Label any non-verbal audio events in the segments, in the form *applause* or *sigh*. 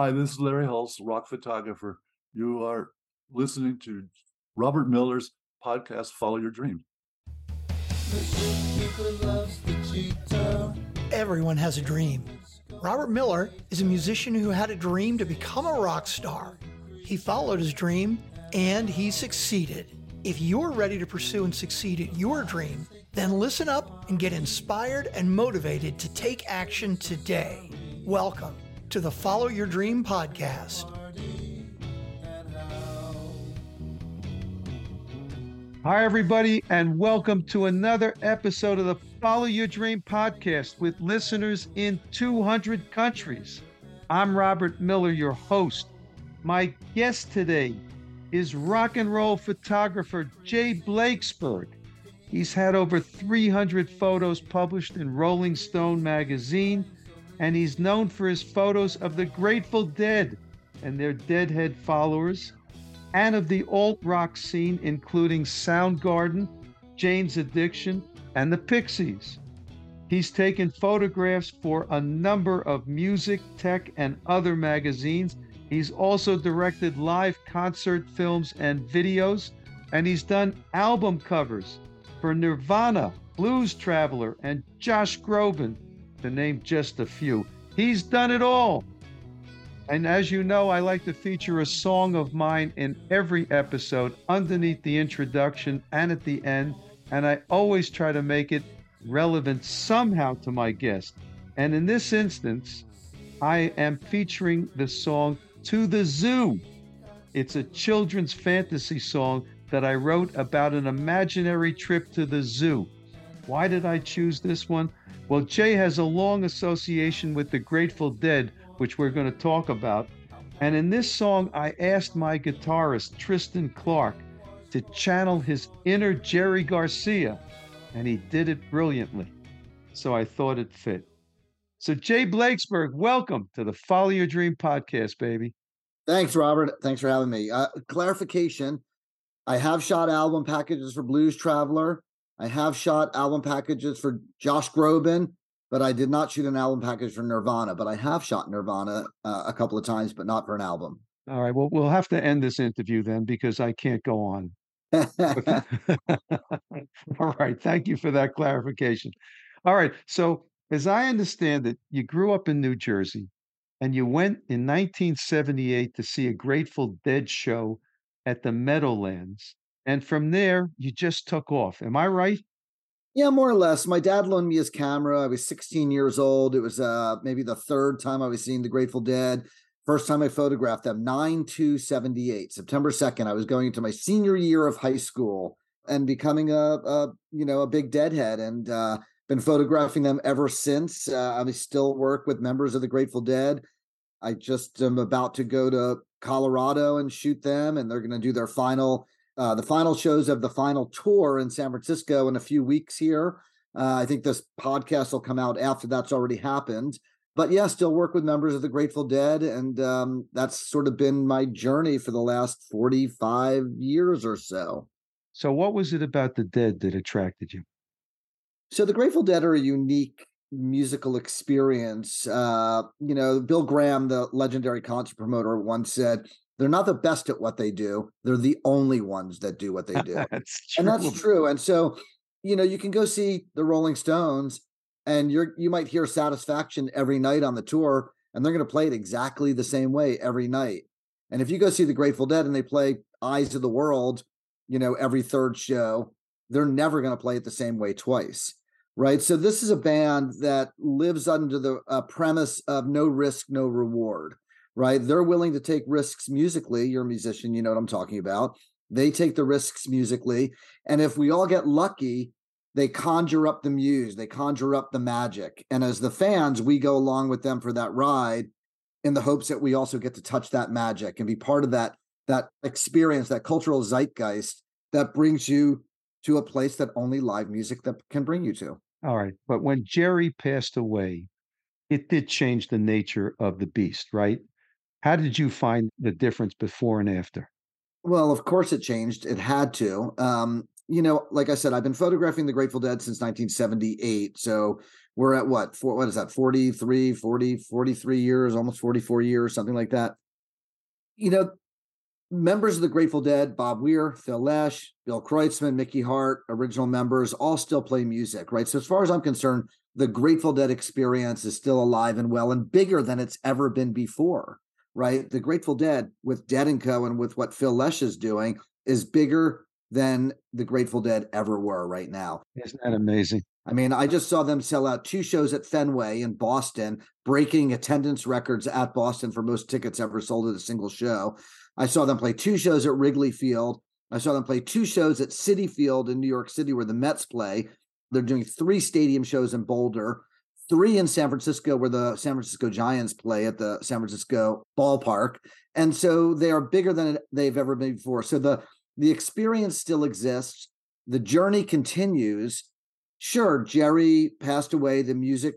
Hi, this is Larry Hulse, rock photographer. You are listening to Robert Miller's podcast, Follow Your Dream. Everyone has a dream. Robert Miller is a musician who had a dream to become a rock star. He followed his dream and he succeeded. If you're ready to pursue and succeed at your dream, then listen up and get inspired and motivated to take action today. Welcome to the Follow Your Dream podcast. Hi, everybody, and welcome to another episode of the Follow Your Dream podcast with listeners in 200 countries. I'm Robert Miller, your host. My guest today is rock and roll photographer Jay Blakesberg. He's had over 300 photos published in Rolling Stone magazine, and he's known for his photos of the Grateful Dead and their Deadhead followers, and of the alt rock scene, including Soundgarden, Jane's Addiction, and the Pixies. He's taken photographs for a number of music, tech, and other magazines. He's also directed live concert films and videos, and he's done album covers for Nirvana, Blues Traveler, and Josh Groban, to name just a few. He's done it all. And as you know, I like to feature a song of mine in every episode underneath the introduction and at the end. And I always try to make it relevant somehow to my guest. And in this instance, I am featuring the song To the Zoo. It's a children's fantasy song that I wrote about an imaginary trip to the zoo. Why did I choose this one? Well, Jay has a long association with the Grateful Dead which we're going to talk about. And in this song, I asked my guitarist, Tristan Clark, to channel his inner Jerry Garcia, and he did it brilliantly. So I thought it fit. So, Jay Blakesberg, welcome to the Follow Your Dream podcast, baby. Thanks, Robert. Thanks for having me. Uh, clarification I have shot album packages for Blues Traveler. I have shot album packages for Josh Groban but I did not shoot an album package for Nirvana. But I have shot Nirvana uh, a couple of times, but not for an album. All right. Well, we'll have to end this interview then because I can't go on. *laughs* *laughs* All right. Thank you for that clarification. All right. So, as I understand it, you grew up in New Jersey and you went in 1978 to see a Grateful Dead show at the Meadowlands. And from there, you just took off. Am I right? Yeah, more or less. My dad loaned me his camera. I was 16 years old. It was uh maybe the third time I was seeing the Grateful Dead. First time I photographed them, 9 to 78, September 2nd. I was going into my senior year of high school and becoming a, a you know, a big deadhead and uh been photographing them ever since. Uh, I still work with members of the Grateful Dead. I just am about to go to Colorado and shoot them, and they're going to do their final uh, the final shows of the final tour in San Francisco in a few weeks here. Uh, I think this podcast will come out after that's already happened. But yeah, still work with members of the Grateful Dead. And um, that's sort of been my journey for the last 45 years or so. So, what was it about the Dead that attracted you? So, the Grateful Dead are a unique musical experience. Uh, you know, Bill Graham, the legendary concert promoter, once said, they're not the best at what they do. They're the only ones that do what they *laughs* do. that's and that's true. And so, you know, you can go see the Rolling Stones and you're you might hear satisfaction every night on the tour, and they're going to play it exactly the same way every night. And if you go see the Grateful Dead and they play Eyes of the World, you know, every third show, they're never going to play it the same way twice. Right. So this is a band that lives under the uh, premise of no risk, no reward right? They're willing to take risks musically. You're a musician, you know what I'm talking about. They take the risks musically. And if we all get lucky, they conjure up the muse, they conjure up the magic. And as the fans, we go along with them for that ride in the hopes that we also get to touch that magic and be part of that that experience, that cultural zeitgeist that brings you to a place that only live music that can bring you to. All right. But when Jerry passed away, it did change the nature of the beast, right? How did you find the difference before and after? Well, of course it changed. It had to. Um, you know, like I said, I've been photographing the Grateful Dead since 1978. So we're at what? For, what is that? 43, 40, 43 years, almost 44 years, something like that. You know, members of the Grateful Dead, Bob Weir, Phil Lesh, Bill Kreutzmann, Mickey Hart, original members, all still play music, right? So as far as I'm concerned, the Grateful Dead experience is still alive and well and bigger than it's ever been before, right? The Grateful Dead with Dead and Co. and with what Phil Lesh is doing is bigger than the Grateful Dead ever were right now. Isn't that amazing? I mean, I just saw them sell out two shows at Fenway in Boston, breaking attendance records at Boston for most tickets ever sold at a single show. I saw them play two shows at Wrigley Field. I saw them play two shows at Citi Field in New York City, where the Mets play. They're doing three stadium shows in Boulder, three in San Francisco, where the San Francisco Giants play at the San Francisco ballpark. And so they are bigger than they've ever been before. So the the experience still exists. The journey continues. Sure, Jerry passed away. The music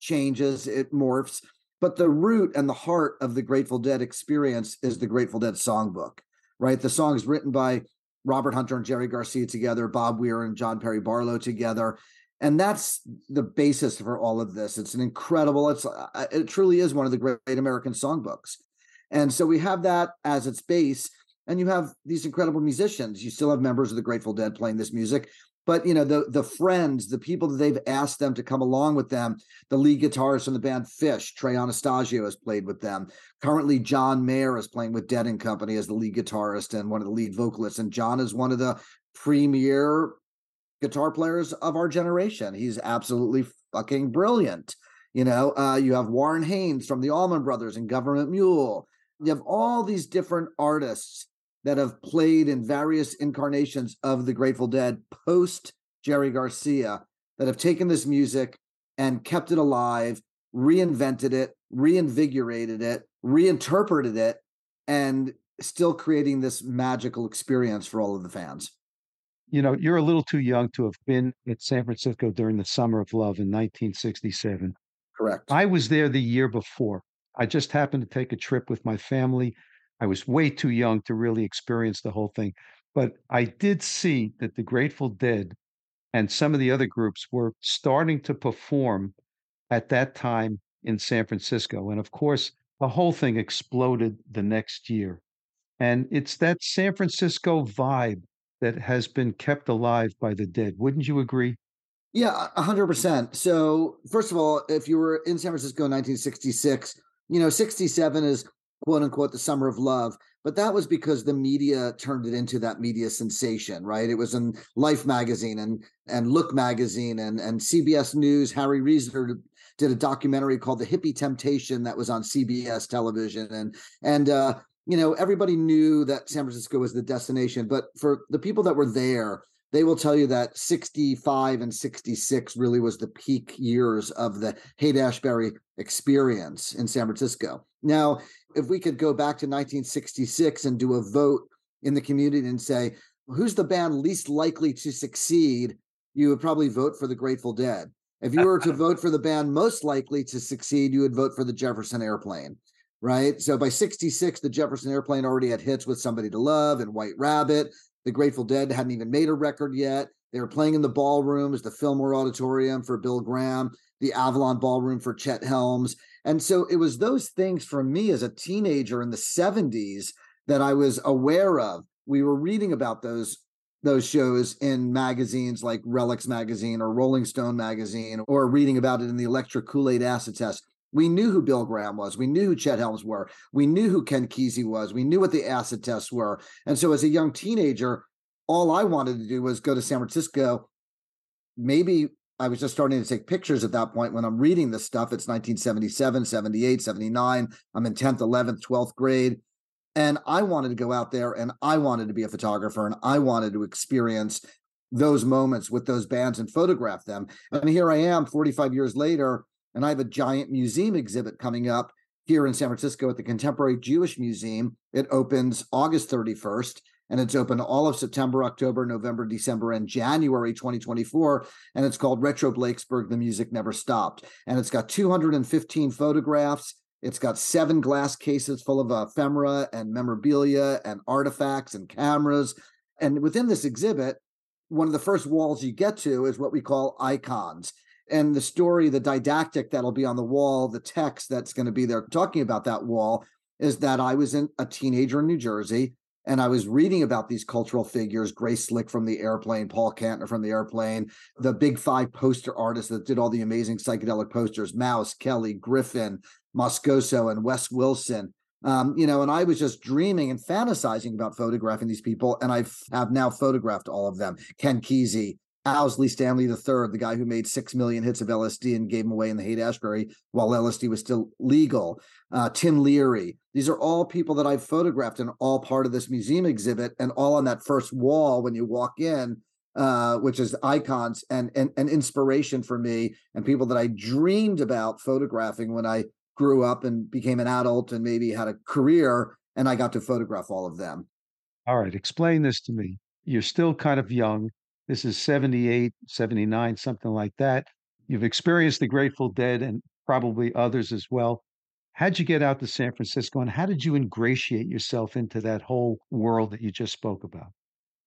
changes, it morphs, but the root and the heart of the Grateful Dead experience is the Grateful Dead songbook, right? The songs written by Robert Hunter and Jerry Garcia together, Bob Weir and John Perry Barlow together. And that's the basis for all of this. It's an incredible, it's uh, it truly is one of the great American songbooks. And so we have that as its base and you have these incredible musicians. You still have members of the Grateful Dead playing this music, but you know the the friends, the people that they've asked them to come along with them. The lead guitarist from the band Phish Trey Anastasio, has played with them. Currently, John Mayer is playing with Dead and Company as the lead guitarist and one of the lead vocalists. And John is one of the premier guitar players of our generation. He's absolutely fucking brilliant. You know, uh, you have Warren Haynes from the Allman Brothers and Government Mule. You have all these different artists that have played in various incarnations of the Grateful Dead post Jerry Garcia that have taken this music and kept it alive, reinvented it, reinvigorated it, reinterpreted it, and still creating this magical experience for all of the fans. You know, you're a little too young to have been at San Francisco during the Summer of Love in 1967. Correct. I was there the year before. I just happened to take a trip with my family I was way too young to really experience the whole thing. But I did see that the Grateful Dead and some of the other groups were starting to perform at that time in San Francisco. And of course, the whole thing exploded the next year. And it's that San Francisco vibe that has been kept alive by the dead. Wouldn't you agree? Yeah, 100%. So, first of all, if you were in San Francisco in 1966, you know, 67 is quote unquote the summer of love but that was because the media turned it into that media sensation right it was in life magazine and and look magazine and and cbs news harry reasoner did a documentary called the hippie temptation that was on cbs television and and uh you know everybody knew that san francisco was the destination but for the people that were there they will tell you that 65 and 66 really was the peak years of the Haight Ashbury experience in San Francisco. Now, if we could go back to 1966 and do a vote in the community and say, who's the band least likely to succeed, you would probably vote for the Grateful Dead. If you were to *laughs* vote for the band most likely to succeed, you would vote for the Jefferson Airplane, right? So by 66, the Jefferson Airplane already had hits with Somebody to Love and White Rabbit. The Grateful Dead hadn't even made a record yet. They were playing in the ballrooms, the Fillmore Auditorium for Bill Graham, the Avalon Ballroom for Chet Helms. And so it was those things for me as a teenager in the 70s that I was aware of. We were reading about those those shows in magazines like Relix magazine or Rolling Stone magazine or reading about it in the Electric Kool-Aid acid test. We knew who Bill Graham was. We knew who Chet Helms were. We knew who Ken Kesey was. We knew what the acid tests were. And so as a young teenager, all I wanted to do was go to San Francisco. Maybe I was just starting to take pictures at that point when I'm reading this stuff. It's 1977, 78, 79. I'm in 10th, 11th, 12th grade. And I wanted to go out there and I wanted to be a photographer and I wanted to experience those moments with those bands and photograph them. And here I am 45 years later and I have a giant museum exhibit coming up here in San Francisco at the Contemporary Jewish Museum. It opens August 31st and it's open all of September, October, November, December, and January 2024. And it's called Retro Blakesberg The Music Never Stopped. And it's got 215 photographs. It's got seven glass cases full of ephemera and memorabilia and artifacts and cameras. And within this exhibit, one of the first walls you get to is what we call icons. And the story, the didactic that'll be on the wall, the text that's going to be there talking about that wall is that I was in a teenager in New Jersey and I was reading about these cultural figures, Grace Slick from the airplane, Paul Kantner from the airplane, the big five poster artists that did all the amazing psychedelic posters, Mouse, Kelly, Griffin, Moscoso, and Wes Wilson. Um, you know, and I was just dreaming and fantasizing about photographing these people, and I have now photographed all of them. Ken Kesey, Owsley Stanley III, the guy who made six million hits of LSD and gave them away in the Haight Ashbury while LSD was still legal. Uh, Tim Leary. These are all people that I've photographed and all part of this museum exhibit and all on that first wall when you walk in, uh, which is icons and, and, and inspiration for me and people that I dreamed about photographing when I grew up and became an adult and maybe had a career and I got to photograph all of them. All right, explain this to me. You're still kind of young. This is 78, 79, something like that. You've experienced the Grateful Dead and probably others as well. How'd you get out to San Francisco and how did you ingratiate yourself into that whole world that you just spoke about?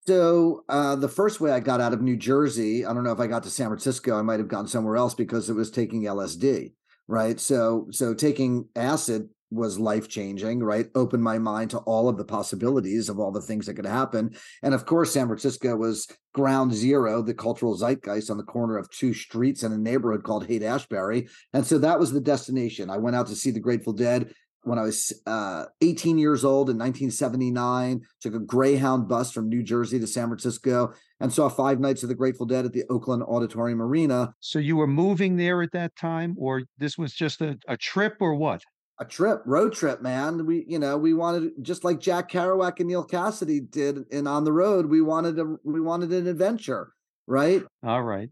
So uh, the first way I got out of New Jersey, I don't know if I got to San Francisco, I might have gone somewhere else because it was taking LSD right so so taking acid was life changing right opened my mind to all of the possibilities of all the things that could happen and of course san francisco was ground zero the cultural zeitgeist on the corner of two streets in a neighborhood called haight ashbury and so that was the destination i went out to see the grateful dead when I was uh, 18 years old in 1979, took a Greyhound bus from New Jersey to San Francisco and saw Five Nights of the Grateful Dead at the Oakland Auditorium Arena. So you were moving there at that time, or this was just a, a trip, or what? A trip, road trip, man. We, you know, we wanted just like Jack Kerouac and Neal Cassady did in On the Road. We wanted a, we wanted an adventure, right? All right.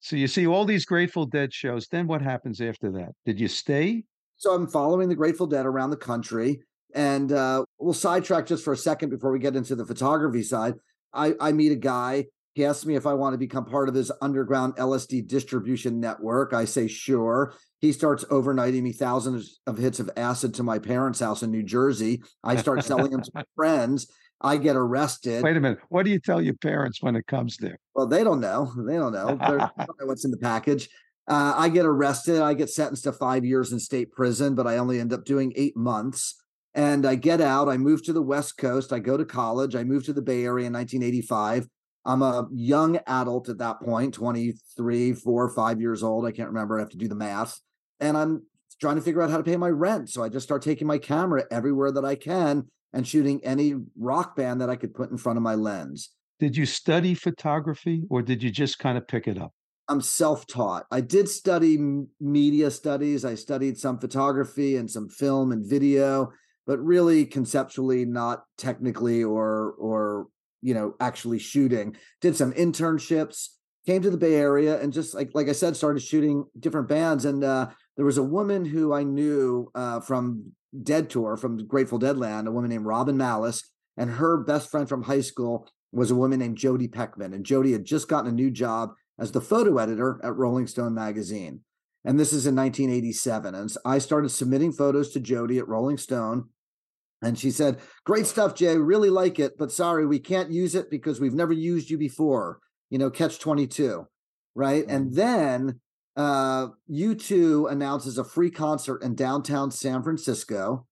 So you see all these Grateful Dead shows. Then what happens after that? Did you stay? So I'm following the Grateful Dead around the country. And uh, we'll sidetrack just for a second before we get into the photography side. I, I meet a guy. He asks me if I want to become part of his underground LSD distribution network. I say, sure. He starts overnighting me thousands of hits of acid to my parents' house in New Jersey. I start selling them to my *laughs* friends. I get arrested. Wait a minute. What do you tell your parents when it comes there? Well, they don't know. They don't know. don't *laughs* know what's in the package. Uh, I get arrested. I get sentenced to five years in state prison, but I only end up doing eight months. And I get out. I move to the West Coast. I go to college. I move to the Bay Area in 1985. I'm a young adult at that point 23, four, five years old. I can't remember. I have to do the math. And I'm trying to figure out how to pay my rent. So I just start taking my camera everywhere that I can and shooting any rock band that I could put in front of my lens. Did you study photography or did you just kind of pick it up? I'm self-taught. I did study media studies. I studied some photography and some film and video, but really conceptually, not technically or or you know actually shooting. Did some internships. Came to the Bay Area and just like like I said, started shooting different bands. And uh, there was a woman who I knew uh, from Dead Tour from Grateful Dead Land, a woman named Robin Malice, and her best friend from high school was a woman named Jodi Peckman. And Jodi had just gotten a new job as the photo editor at Rolling Stone magazine. And this is in 1987. And I started submitting photos to Jodi at Rolling Stone. And she said, Great stuff, Jay. Really like it, but sorry, we can't use it because we've never used you before. You know, catch 22. Right. Mm-hmm. And then uh, U2 announces a free concert in downtown San Francisco.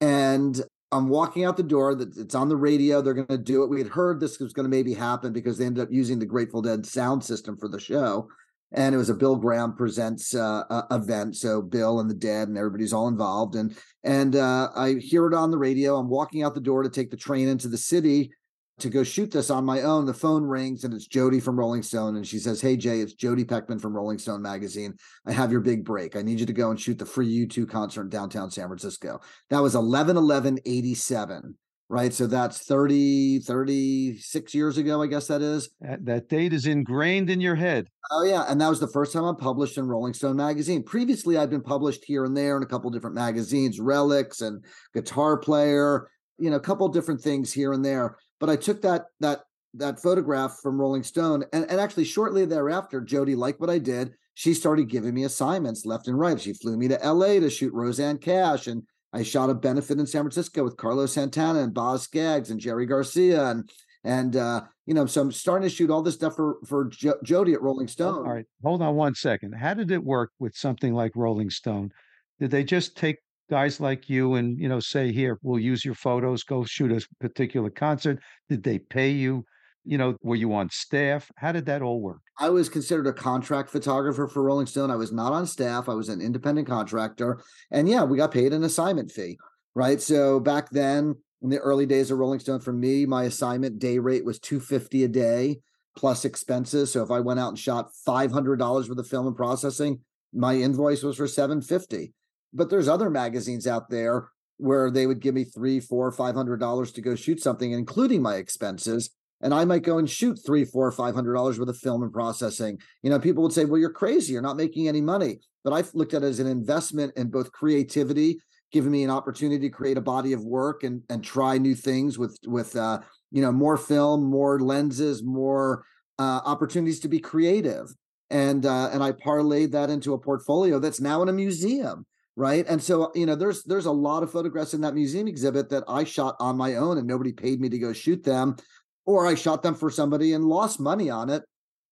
And I'm walking out the door. That it's on the radio. They're going to do it. We had heard this was going to maybe happen because they ended up using the Grateful Dead sound system for the show, and it was a Bill Graham presents uh, uh, event. So Bill and the Dead and everybody's all involved. And and uh, I hear it on the radio. I'm walking out the door to take the train into the city, to go shoot this on my own, the phone rings and it's Jodi from Rolling Stone. And she says, Hey, Jay, it's Jodi Peckman from Rolling Stone magazine. I have your big break. I need you to go and shoot the free U2 concert in downtown San Francisco. That was 11 11 87, right? So that's 30, 36 years ago, I guess that is. That, that date is ingrained in your head. Oh, yeah. And that was the first time I published in Rolling Stone magazine. Previously, I'd been published here and there in a couple different magazines, Relix and Guitar Player, you know, a couple different things here and there but I took that that that photograph from Rolling Stone, and, and actually shortly thereafter, Jodi liked what I did. She started giving me assignments left and right. She flew me to LA to shoot Rosanne Cash, and I shot a benefit in San Francisco with Carlos Santana and Boz Scaggs and Jerry Garcia, and And uh, you know, so I'm starting to shoot all this stuff for for jo- Jodi at Rolling Stone. All right, hold on one second. How did it work with something like Rolling Stone? Did they just take guys like you and you know say here we'll use your photos go shoot a particular concert. Did they pay you? You know were you on staff? How did that all work? I was considered a contract photographer for rolling stone. I was not on staff. I was an independent contractor. And yeah we got paid an assignment fee right? So back then in the early days of rolling stone for me my assignment day rate was 250 a day plus expenses. So if i went out and shot $500 worth of film and processing my invoice was for 750 but there's other magazines out there where they would give me three, four, five hundred dollars to go shoot something, including my expenses. And I might go and shoot three, four, five hundred dollars worth of film and processing. You know, people would say, "Well, you're crazy. You're not making any money." But I've looked at it as an investment in both creativity, giving me an opportunity to create a body of work and and try new things with with uh, you know more film, more lenses, more uh, opportunities to be creative. And uh, and I parlayed that into a portfolio that's now in a museum right? And so you know there's there's a lot of photographs in that museum exhibit that i shot on my own and nobody paid me to go shoot them or i shot them for somebody and lost money on it.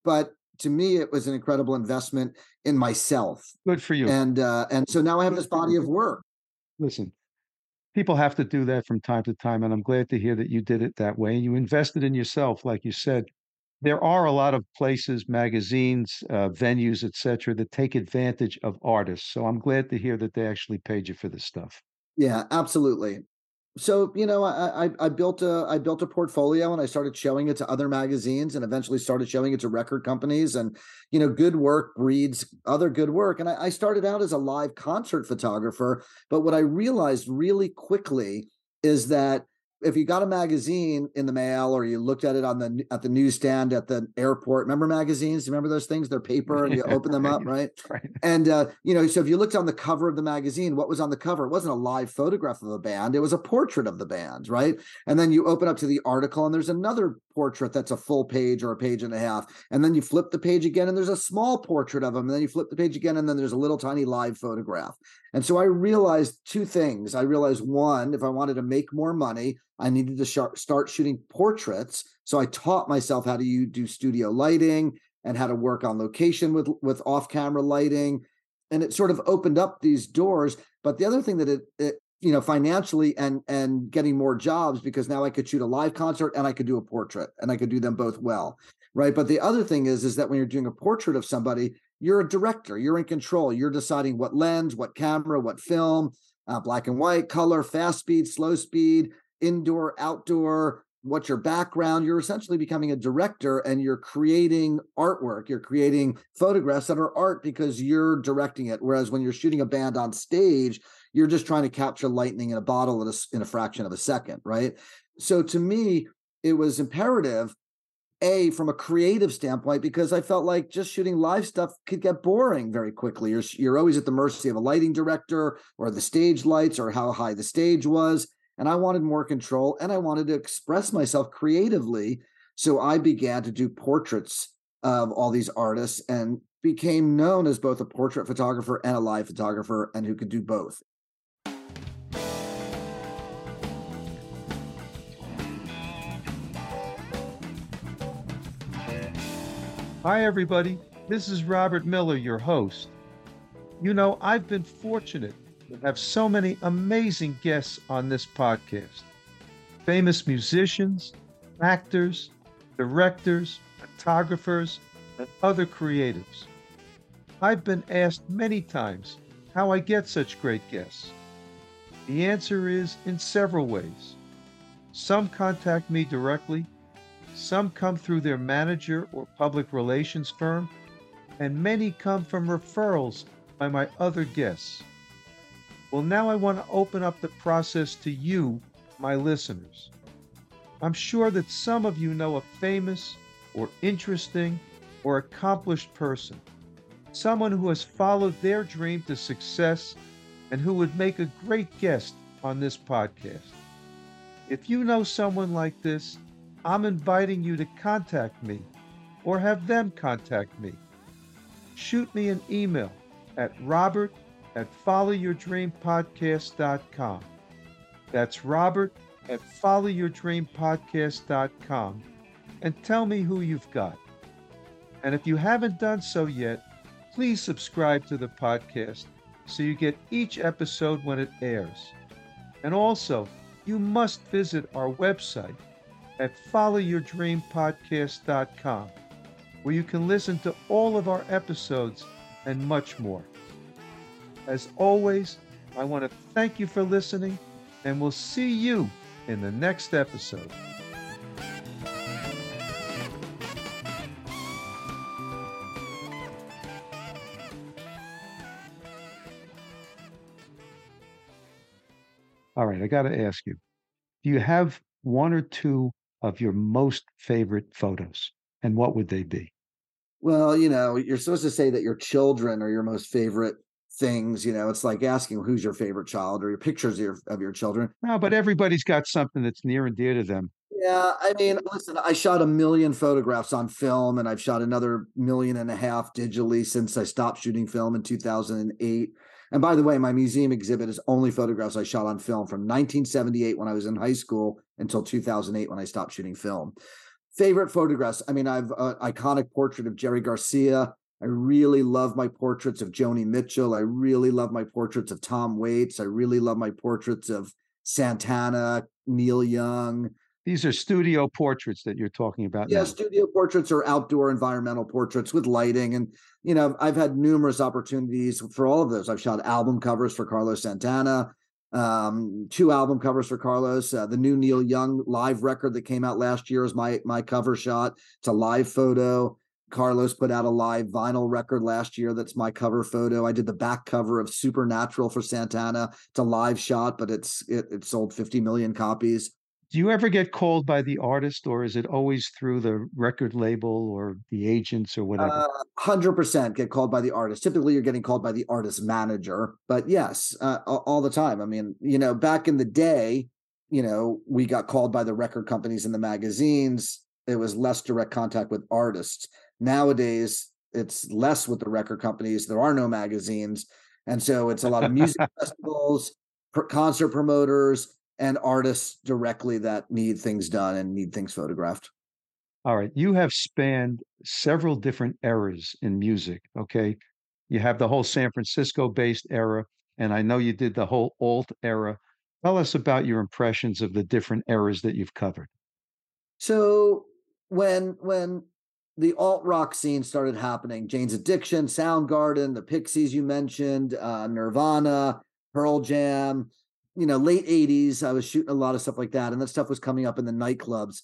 But to me it was an incredible investment in myself. Good for you. And uh and so now i have this body of work. Listen people have to do that from time to time and i'm glad to hear that you did it that way you invested in yourself like you said there are a lot of places, magazines, uh, venues, etc., that take advantage of artists. So I'm glad to hear that they actually paid you for this stuff. Yeah, absolutely. So you know, I, I, I built a I built a portfolio and I started showing it to other magazines and eventually started showing it to record companies. And you know, good work breeds other good work. And I, I started out as a live concert photographer, but what I realized really quickly is that if you got a magazine in the mail or you looked at it on the at the newsstand at the airport remember magazines? Remember those things? They're paper and you open them up *laughs* right, right. and uh, you know so if you looked on the cover of the magazine what was on the cover? It wasn't a live photograph of a band. It was a portrait of the band right? And then you open up to the article and there's another portrait that's a full page or a page and a half and then you flip the page again and there's a small portrait of them and then you flip the page again and then there's a little tiny live photograph and so i realized two things i realized one if i wanted to make more money I needed to sh- start shooting portraits. So I taught myself how to do studio lighting and how to work on location with with off camera lighting, and it sort of opened up these doors. But the other thing that it, it you know financially and and getting more jobs because now I could shoot a live concert and I could do a portrait and I could do them both well, right? But the other thing is is that when you're doing a portrait of somebody, you're a director, you're in control, you're deciding what lens, what camera, what film, uh, black and white, color, fast speed, slow speed, indoor, outdoor, what's your background. You're essentially becoming a director and you're creating artwork. You're creating photographs that are art because you're directing it. Whereas when you're shooting a band on stage, you're just trying to capture lightning in a bottle in a, in a fraction of a second, right? So to me, it was imperative a from a creative standpoint because i felt like just shooting live stuff could get boring very quickly you're, you're always at the mercy of a lighting director or the stage lights or how high the stage was and I wanted more control and I wanted to express myself creatively. So I began to do portraits of all these artists and became known as both a portrait photographer and a live photographer and who could do both. Hi, everybody. This is Robert Miller, your host. You know, I've been fortunate to have so many amazing guests on this podcast famous musicians, actors, directors, photographers, and other creatives. I've been asked many times how I get such great guests. The answer is in several ways. Some contact me directly, some come through their manager or public relations firm, and many come from referrals by my other guests. Well, now I want to open up the process to you, my listeners. I'm sure that some of you know a famous or interesting or accomplished person, someone who has followed their dream to success and who would make a great guest on this podcast. If you know someone like this, I'm inviting you to contact me or have them contact me. Shoot me an email at robert at followyourdreampodcast.com. That's Robert at followyourdreampodcast.com and tell me who you've got. And if you haven't done so yet, please subscribe to the podcast so you get each episode when it airs. And also, you must visit our website at followyourdreampodcast.com, where you can listen to all of our episodes and much more. As always, I want to thank you for listening, and we'll see you in the next episode. All right, I got to ask you do you have one or two of your most favorite photos, and what would they be? Well, you know, you're supposed to say that your children are your most favorite things. You know, it's like asking who's your favorite child or your pictures of your, of your children. No, but everybody's got something that's near and dear to them. Yeah, I mean, listen, I shot a million photographs on film and I've shot another million and a half digitally since I stopped shooting film in 2008. And by the way, my museum exhibit is only photographs I shot on film from 1978 when I was in high school until 2008 when I stopped shooting film. Favorite photographs. I mean, I've an iconic portrait of Jerry Garcia. I really love my portraits of Joni Mitchell. I really love my portraits of Tom Waits. I really love my portraits of Santana, Neil Young. These are studio portraits that you're talking about. Yeah, now. studio portraits or outdoor environmental portraits with lighting. And, you know, I've had numerous opportunities for all of those. I've shot album covers for Carlos Santana, um, two album covers for Carlos. Uh, the new Neil Young live record that came out last year is my my cover shot. It's a live photo. Carlos put out a live vinyl record last year. That's my cover photo. I did the back cover of Supernatural for Santana. It's a live shot, but it's it, it sold 50 million copies. Do you ever get called by the artist, or is it always through the record label or the agents or whatever? Hundred percent get called by the artist. Typically, you're getting called by the artist manager, but yes, uh, all the time. I mean, you know, back in the day, you know, we got called by the record companies and the magazines. It was less direct contact with artists. Nowadays, it's less with the record companies. There are no magazines, and so it's a lot of music *laughs* festivals, concert promoters and artists directly that need things done and need things photographed. All right. You have spanned several different eras in music. Okay. You have the whole San Francisco based era, and I know you did the whole alt era. Tell us about your impressions of the different eras that you've covered. So when when the alt rock scene started happening, Jane's Addiction, Soundgarden, the Pixies you mentioned, uh, Nirvana, Pearl Jam, you know, late 80s, I was shooting a lot of stuff like that. And that stuff was coming up in the nightclubs,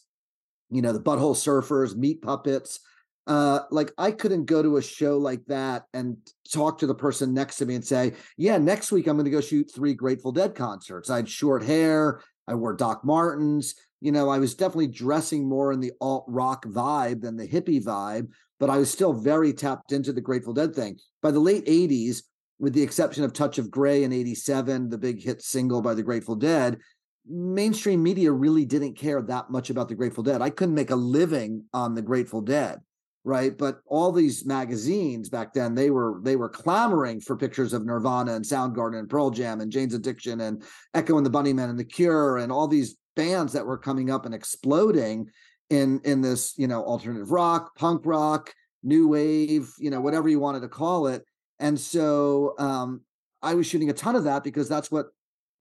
you know, the butthole surfers, meat puppets. Uh, like I couldn't go to a show like that and talk to the person next to me and say, Yeah, next week I'm going to go shoot three Grateful Dead concerts. I had short hair, I wore Doc Martens. You know, I was definitely dressing more in the alt rock vibe than the hippie vibe, but I was still very tapped into the Grateful Dead thing. By the late 80s, with the exception of Touch of Grey in 87, the big hit single by the Grateful Dead, mainstream media really didn't care that much about the Grateful Dead. I couldn't make a living on the Grateful Dead, right? But all these magazines back then, they were they were clamoring for pictures of Nirvana and Soundgarden and Pearl Jam and Jane's Addiction and Echo and the Bunnymen and The Cure and all these bands that were coming up and exploding in in this, you know, alternative rock, punk rock, new wave, you know, whatever you wanted to call it and so um, I was shooting a ton of that because that's what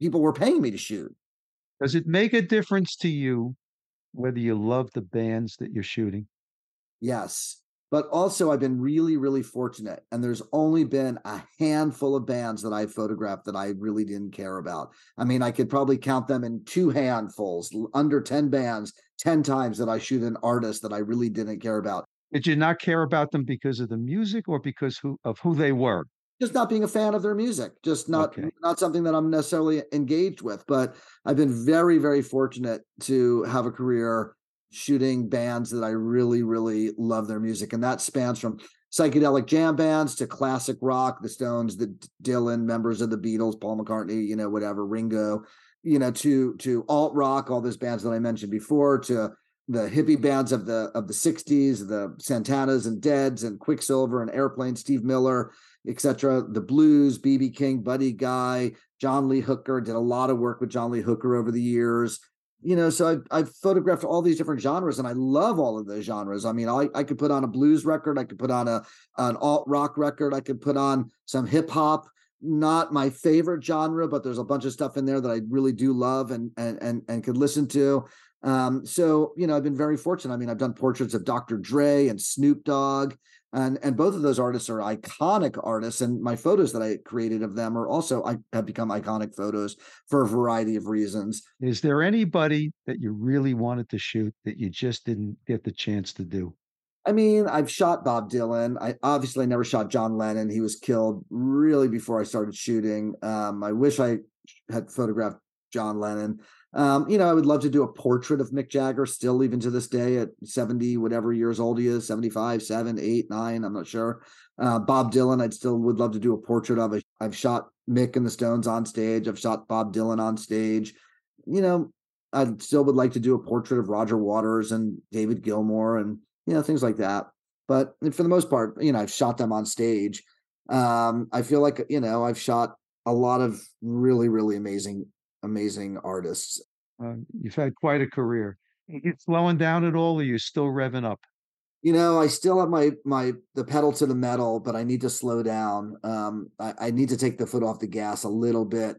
people were paying me to shoot. Does it make a difference to you whether you love the bands that you're shooting? Yes. But also, I've been really, really fortunate. And there's only been a handful of bands that I photographed that I really didn't care about. I mean, I could probably count them in two handfuls, under 10 bands, 10 times that I shoot an artist that I really didn't care about. Did you not care about them because of the music or because who, of who they were? Just not being a fan of their music, just not Okay. not something that I'm necessarily engaged with. But I've been very, very fortunate to have a career shooting bands that I really, really love their music, and that spans from psychedelic jam bands to classic rock, the Stones, the Dylan, members of the Beatles, Paul McCartney, you know, whatever, Ringo, you know, to to alt rock, all those bands that I mentioned before, to the hippie bands of the of the 60s the santanas and deads and quicksilver and airplane steve miller etc the blues bb king buddy guy john lee hooker did a lot of work with john lee hooker over the years you know, so I've, I've photographed all these different genres and I love all of those genres. I mean, I, I could put on a blues record, I could put on a an alt rock record, I could put on some hip hop. Not my favorite genre, but there's a bunch of stuff in there that I really do love and and and and could listen to. Um, so you know, I've been very fortunate. I mean, I've done portraits of Dr. Dre and Snoop Dogg, and and both of those artists are iconic artists. And my photos that I created of them are also I have become iconic photos for a variety of reasons. Is there anybody that you really wanted to shoot that you just didn't get the chance to do? I mean, I've shot Bob Dylan. I obviously never shot John Lennon. He was killed really before I started shooting. Um, I wish I had photographed John Lennon. Um, you know, I would love to do a portrait of Mick Jagger still, even to this day at 70, whatever years old he is 75, 7, 8, 9, I'm not sure. Uh, Bob Dylan, I'd still would love to do a portrait of. I've shot Mick and the Stones on stage, I've shot Bob Dylan on stage. You know, I still would like to do a portrait of Roger Waters and David Gilmour and, you know, things like that. But for the most part, you know, I've shot them on stage. Um, I feel like, you know, I've shot a lot of really, really amazing amazing artists. Uh, you've had quite a career. Are you slowing down at all, or you still revving up? You know, I still have my my the pedal to the metal, but I need to slow down. Um, I, I need to take the foot off the gas a little bit,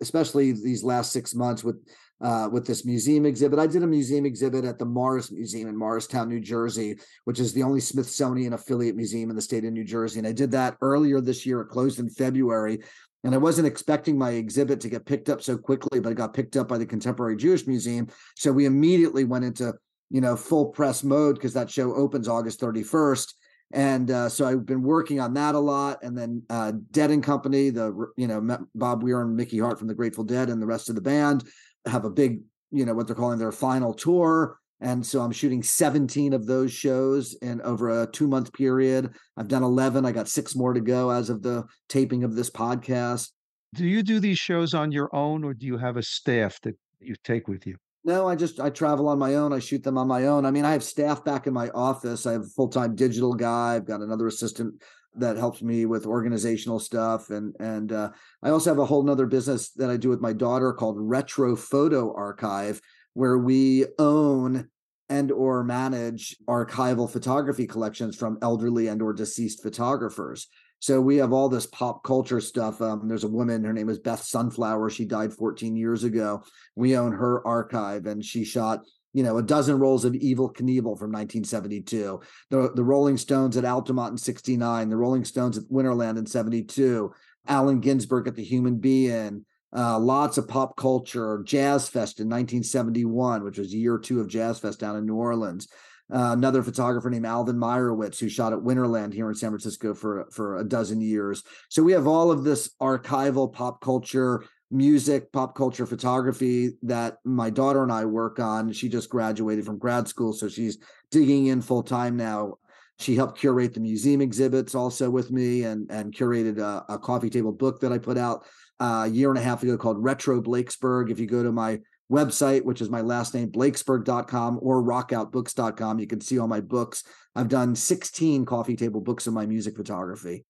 especially these last six months with uh, with this museum exhibit. I did a museum exhibit at the Morris Museum in Morristown, New Jersey, which is the only Smithsonian affiliate museum in the state of New Jersey. And I did that earlier this year. It closed in February. And I wasn't expecting my exhibit to get picked up so quickly, but it got picked up by the Contemporary Jewish Museum. So we immediately went into, you know, full press mode because that show opens August 31st. And uh, so I've been working on that a lot. And then uh, Dead and Company, the, you know, Bob Weir and Mickey Hart from the Grateful Dead and the rest of the band have a big, you know, what they're calling their final tour. And so I'm shooting 17 of those shows in over a two month period. I've done 11. I got six more to go as of the taping of this podcast. Do you do these shows on your own or do you have a staff that you take with you? No, I just I travel on my own. I shoot them on my own. I mean, I have staff back in my office. I have a full-time digital guy. I've got another assistant that helps me with organizational stuff and and uh, i also have a whole nother business that i do with my daughter called retro photo archive where we own and or manage archival photography collections from elderly and or deceased photographers. So we have all this pop culture stuff um, there's a woman her name is beth sunflower she died 14 years ago. We own her archive and she shot you know a dozen rolls of Evel Knievel from 1972 the, the rolling stones at altamont in 69 the rolling stones at winterland in 72 allen ginsberg at the human be-in uh, lots of pop culture, Jazz Fest in 1971, which was year two of Jazz Fest down in New Orleans. Uh, another photographer named Alvan Meyerowitz, who shot at Winterland here in San Francisco for for a dozen years. So we have all of this archival pop culture, music, pop culture photography that my daughter and I work on. She just graduated from grad school, so she's digging in full time now. She helped curate the museum exhibits also with me, and and curated a, a coffee table book that I put out a year and a half ago called Retro Blakesberg. If you go to my website, which is my last name, blakesberg.com or rockoutbooks.com, you can see all my books. I've done 16 coffee table books of my music photography.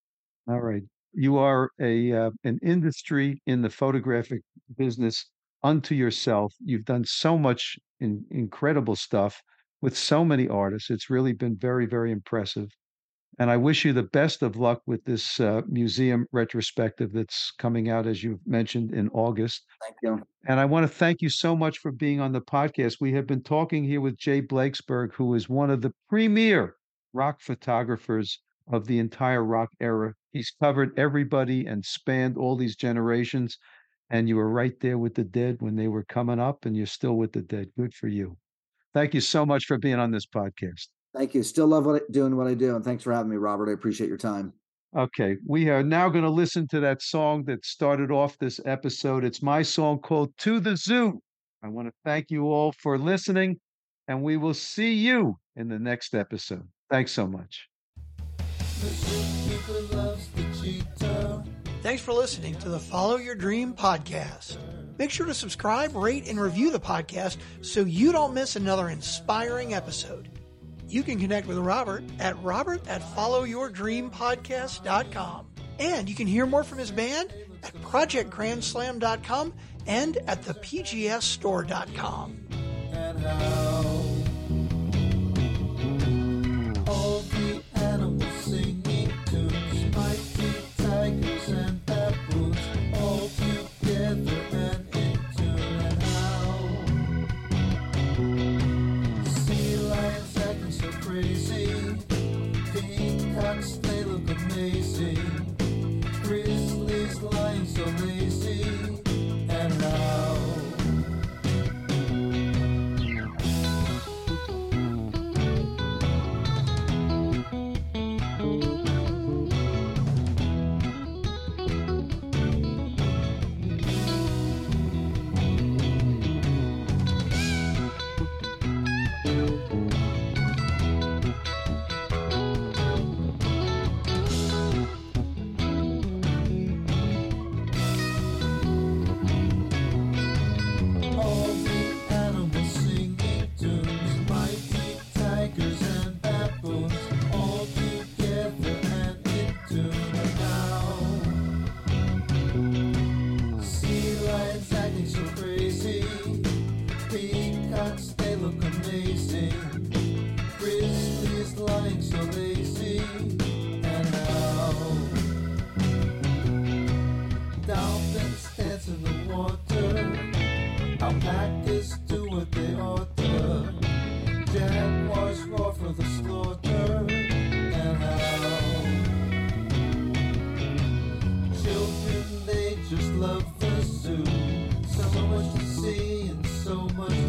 All right. You are a uh, an industry in the photographic business unto yourself. You've done so much in, incredible stuff with so many artists. It's really been very, very impressive. And I wish you the best of luck with this uh, museum retrospective that's coming out, as you mentioned, in August. Thank you. And I want to thank you so much for being on the podcast. We have been talking here with Jay Blakesberg, who is one of the premier rock photographers of the entire rock era. He's covered everybody and spanned all these generations. And you were right there with the dead when they were coming up, and you're still with the dead. Good for you. Thank you so much for being on this podcast. Thank you. Still love what I, doing what I do, and thanks for having me, Robert. I appreciate your time. Okay, we are now going to listen to that song that started off this episode. It's my song called "To the Zoo." I want to thank you all for listening, and we will see you in the next episode. Thanks so much. Thanks for listening to the Follow Your Dream podcast. Make sure to subscribe, rate, and review the podcast so you don't miss another inspiring episode. You can connect with Robert at robert at followyourdreampodcast.com. And you can hear more from his band at projectgrandslam.com and at thepgsstore.com. and look so much